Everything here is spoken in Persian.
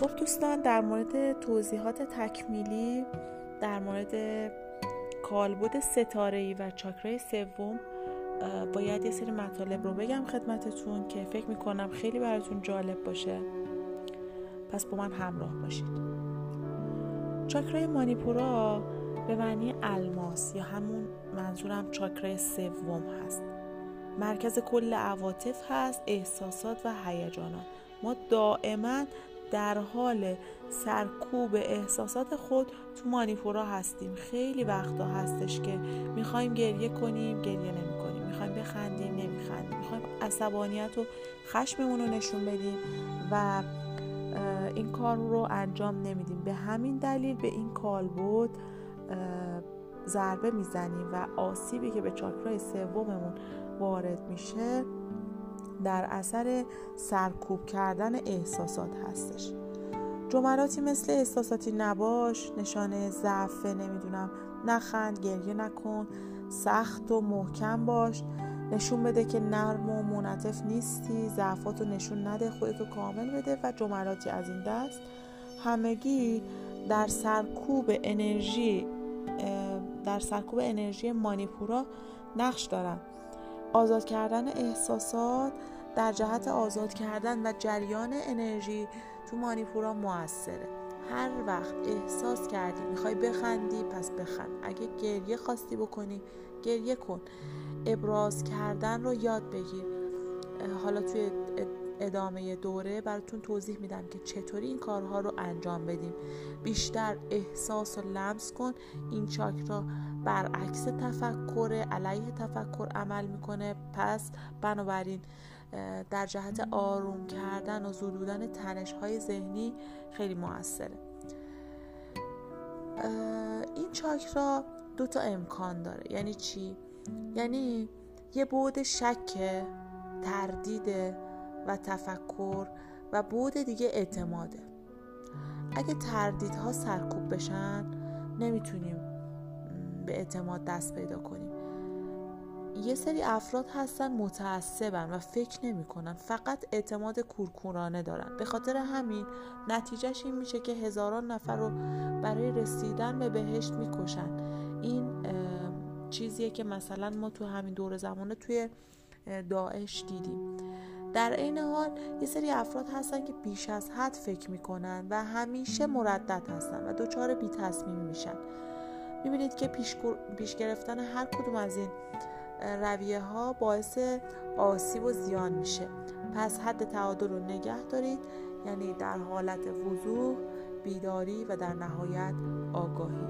خب دوستان در مورد توضیحات تکمیلی در مورد کالبد ستاره و چاکرای سوم باید یه سری مطالب رو بگم خدمتتون که فکر می‌کنم خیلی براتون جالب باشه. پس با من همراه باشید. چاکرای مانیپورا به معنی الماس یا همون منظورم چاکرای سوم هست. مرکز کل عواطف هست احساسات و هیجانات. ما دائما در حال سرکوب احساسات خود تو مانیپورا هستیم. خیلی وقتا هستش که می‌خوایم گریه کنیم گریه نمی کنیم می‌خوایم بخندیم نمیخندیم. می‌خوایم عصبانیت و خشممون رو نشون بدیم و این کار رو انجام نمیدیم. به همین دلیل به این کالبد ضربه می‌زنیم و آسیبی که به چاکرای سوممون وارد میشه در اثر سرکوب کردن احساسات هستش. جملاتی مثل احساساتی نباش نشانه ضعف نمی‌دونم نخند گریه نکن سخت و محکم باش نشون بده که نرم و منعطف نیستی ضعفاتو نشون نده خودتو کامل بده و جملاتی از این دست. همگی در سرکوب انرژی در سرکوب انرژی مانیپورا نقش دارن. آزاد کردن احساسات در جهت آزاد کردن و جریان انرژی تو مانیپورا موثره. هر وقت احساس کردی می‌خوای بخندی پس بخند. اگه گریه خواستی بکنی گریه کن. ابراز کردن رو یاد بگیر. حالا توی ادامه دوره براتون توضیح میدم که چطوری این کارها رو انجام بدیم. بیشتر احساس و لمس کن. این چاکرا برعکس تفکر علیه تفکر عمل می‌کنه. پس بنابراین در جهت آروم کردن و زدودن تنش های ذهنی خیلی موثره. این چاکرا دو تا امکان داره. یعنی چی؟ یعنی یه بود شک تردید و تفکر و بود دیگه اعتماده. اگه تردیدها سرکوب بشن نمی‌تونیم به اعتماد دست پیدا کنیم. یه سری افراد هستن متعصبن و فکر نمی‌کنن فقط اعتماد کورکورانه دارن. به خاطر همین نتیجهش این میشه که هزاران نفر رو برای رسیدن به بهشت می‌کشن. این چیزیه که مثلا ما تو همین دور زمانه توی داعش دیدیم. در عین حال یه سری افراد هستن که بیش از حد فکر می‌کنن و همیشه مردد هستن و دچار بی تصمیم میشن. می‌بینید که پیش, پیش گرفتن هر کدوم از این رویه ها باعث آسیب و زیان میشه. پس حد تعادل رو نگه دارید یعنی در حالت وضوح بیداری و در نهایت آگاهی.